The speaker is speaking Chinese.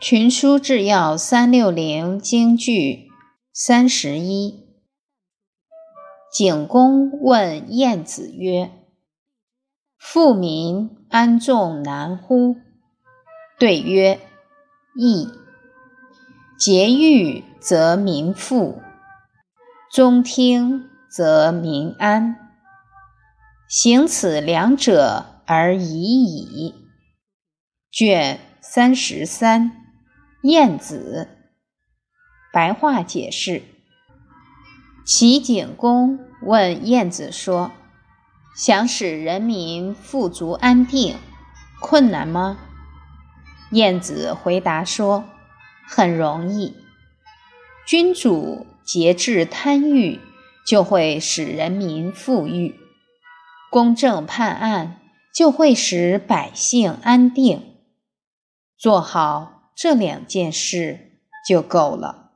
群书治要三六零京剧三十一。景公问晏子曰：“富民安众难乎？”对曰：“易。节欲则民富，中听则民安。行此两者而已矣。”卷三十三。晏子白话解释：齐景公问晏子说：“想使人民富足安定，困难吗？”晏子回答说：“很容易。君主节制贪欲，就会使人民富裕；公正判案，就会使百姓安定。做好。”这两件事就够了。